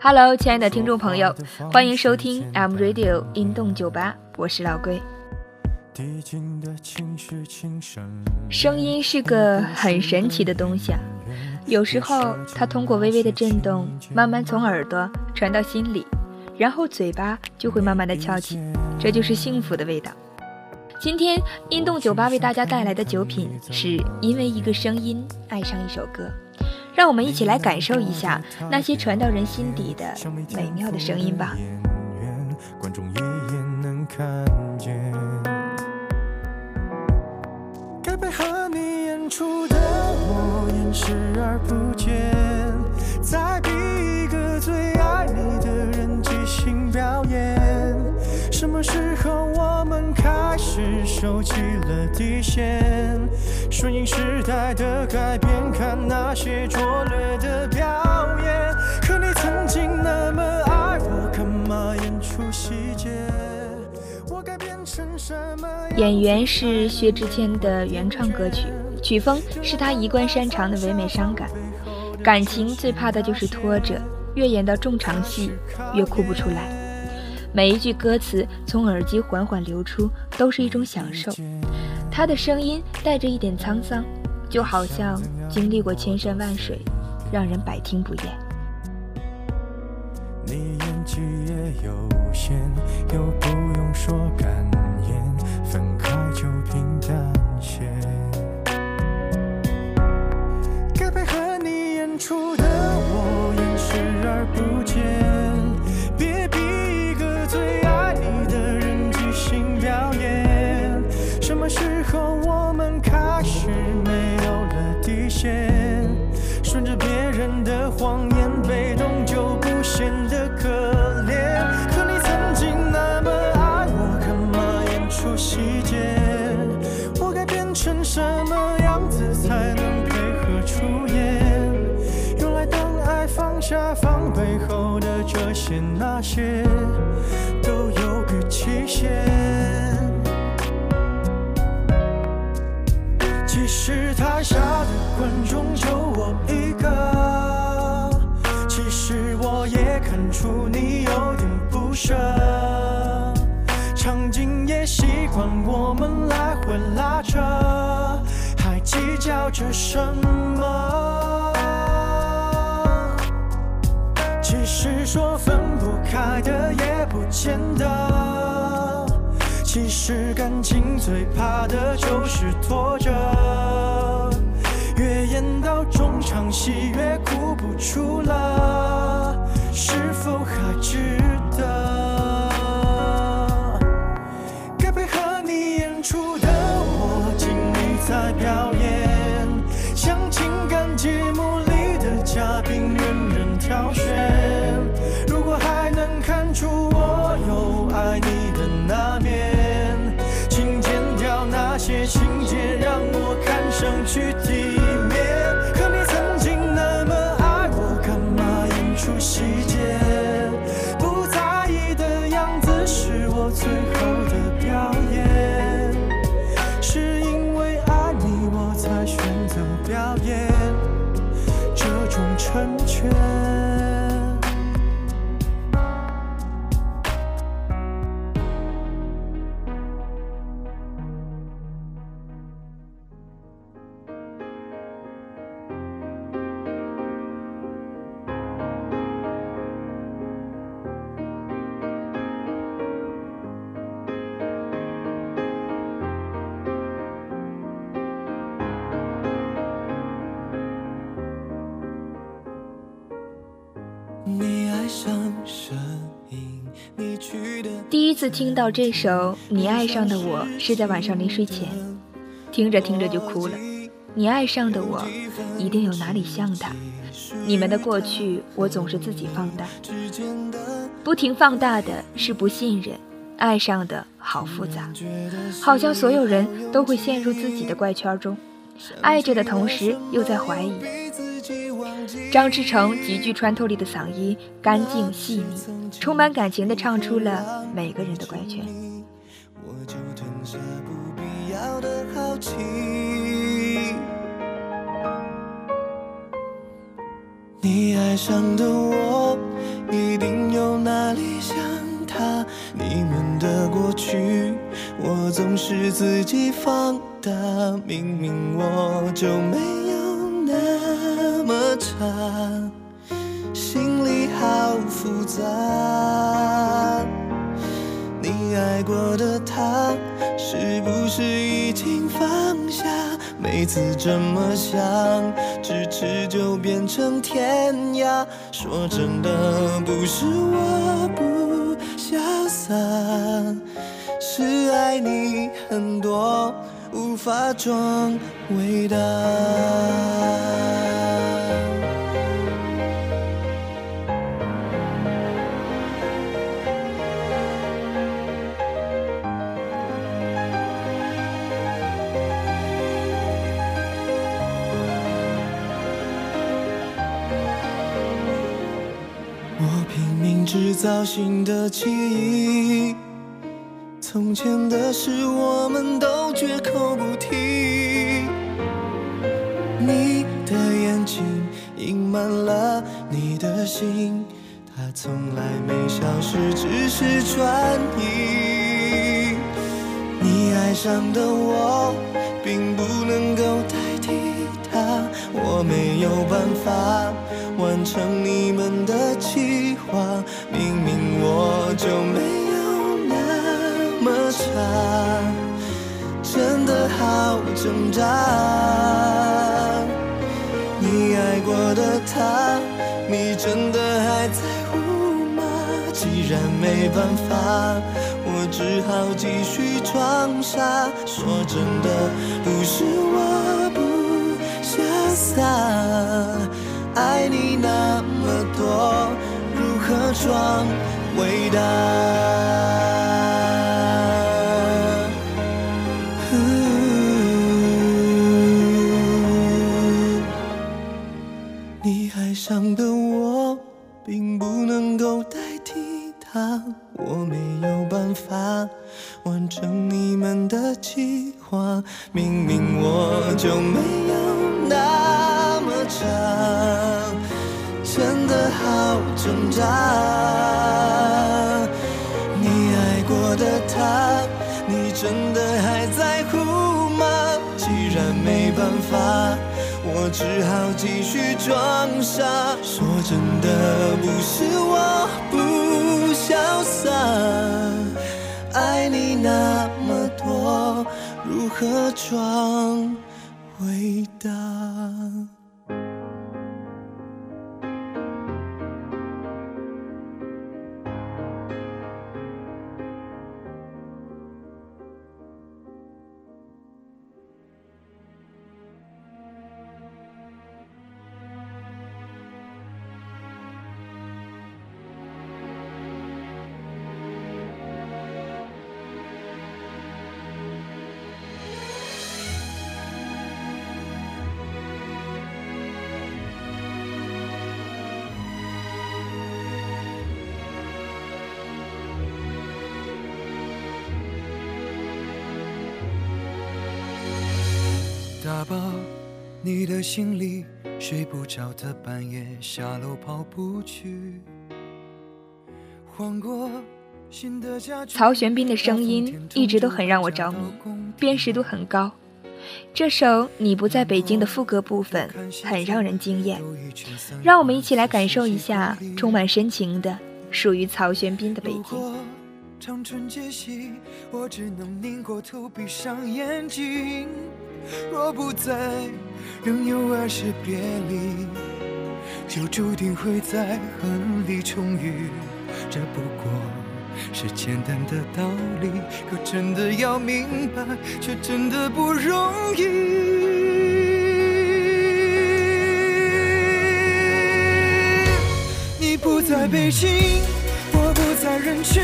Hello，亲爱的听众朋友，欢迎收听 M Radio 音动酒吧，我是老龟。声音是个很神奇的东西啊，有时候它通过微微的震动，慢慢从耳朵传到心里，然后嘴巴就会慢慢的翘起，这就是幸福的味道。今天音动酒吧为大家带来的酒品，是因为一个声音爱上一首歌，让我们一起来感受一下那些传到人心底的美妙的声音吧。收起了底线？顺应时代的改变，看那些拙劣的表演。可你曾经那么爱我，干嘛演出细节？我该变成什么演员是薛之谦的原创歌曲，曲风是他一贯擅长的唯美伤感。感情最怕的就是拖着，越演到中场戏越哭不出来。每一句歌词从耳机缓缓流出，都是一种享受。他的声音带着一点沧桑，就好像经历过千山万水，让人百听不厌。你演技也有限，又不用说感言，分开就平淡这些那些，都有个期限。其实台下的观众就我一个。其实我也看出你有点不舍，场景也习惯我们来回拉扯，还计较着什么？是说分不开的也不见得，其实感情最怕的就是拖着，越演到中场戏越哭不出。第一次听到这首《你爱上的我》是在晚上临睡前，听着听着就哭了。你爱上的我，一定有哪里像他。你们的过去，我总是自己放大，不停放大的是不信任。爱上的好复杂，好像所有人都会陷入自己的怪圈中，爱着的同时又在怀疑。张志成极具穿透力的嗓音，干净细腻，充满感情地唱出了每个人的怪圈。爱上的我，一定有哪里像他。你们的过去，我总是自己放大，明明我就没有心里好复杂。你爱过的他，是不是已经放下？每次这么想，咫尺就变成天涯。说真的，不是我不潇洒，是爱你很多，无法装伟大。制造新的记忆，从前的事我们都绝口不提。你的眼睛隐瞒了你的心，它从来没消失，只是转移。你爱上的我，并不能够代替他，我没有办法完成你们的计划，明明我就没有那么差，真的好挣扎。你爱过的他，你真的还在乎吗？既然没办法，我只好继续装傻。说真的，不是我不潇洒，爱你那么多，如何装挣扎。你爱过的他，你真的还在乎吗？既然没办法。我只好继续装傻，说真的，不是我不潇洒，爱你那么多，如何装伟大？你的行李，睡不着的半夜下楼跑步去。换过新的家具曹玄彬的声音一直都很让我着迷，辨识度很高。这首《你不在北京》的副歌部分很让人惊艳，让我们一起来感受一下充满深情的属于曹玄彬的北京。长春街戏，我只能拧过头，闭上眼睛。若不在，仍有儿时别离，就注定会在恨里重遇。这不过是简单的道理，可真的要明白，却真的不容易。你不在北京，我不在人群，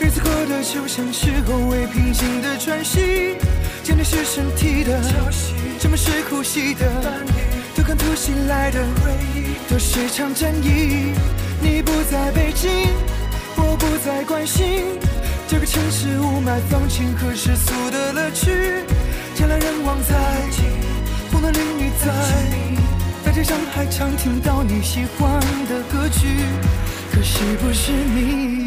日子过得就像是后未平静的喘息。见的是身体的，沉默是呼吸的，都看突袭来的回忆，都是场战役。你不在北京，我不再关心这个城市雾霾、放晴和世俗的乐趣。人来人往在，红灯绿你在。大街上还常听到你喜欢的歌曲，可惜不是你。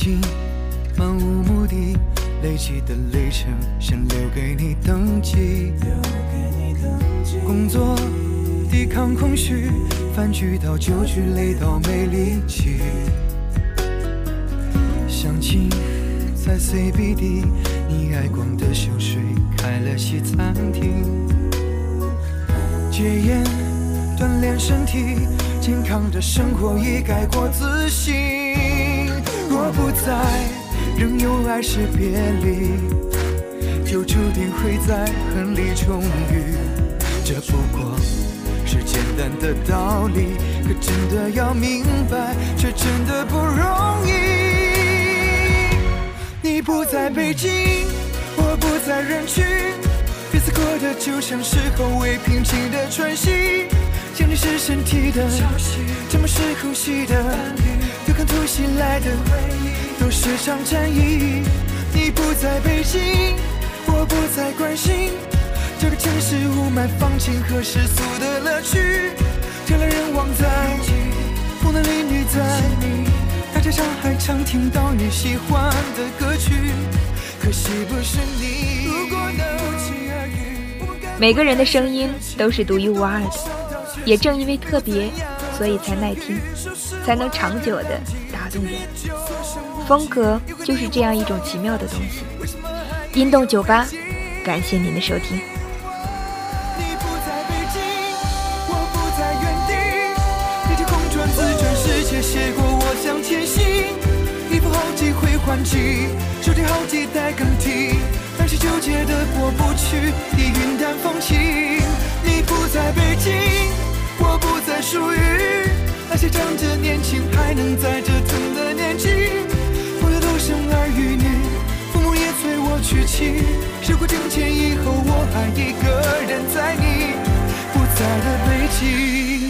行漫无目的，累积的里程想留给你登记。工作抵抗空虚，饭局到酒局累到没力气。相亲在 CBD，你爱逛的秀水开了西餐厅。戒烟锻炼身体，健康的生活已改过自新。若不在，仍有爱是别离，就注定会在恨里重遇。这不过是简单的道理，可真的要明白，却真的不容易。你不在北京，我不在人群，彼此过得就像是后未平静的喘息。想你是身体的沉默是呼吸的伴侣。又看突袭来的都是场战役。你不在北京，我不再关心这个城市雾霾、放晴和世俗的乐趣。人来人往在，风男里女在，大街上还常听到你喜欢的歌曲。可惜不是你。如果能不期而遇，每个人的声音都是独一无二的，也正因为特别。所以才耐听，才能长久的打动人。风格就是这样一种奇妙的东西。音动酒吧，感谢您的收听。你不在北京，我不在原地。你空转自转世界，写过我向前行。一副好几，代更替，但是纠结的过不去，云淡风轻。你不在北京。属于那些仗着年轻还能在折腾的年纪。朋友都生儿育女，父母也催我娶妻。时过境迁以后，我还一个人在你不在的北京。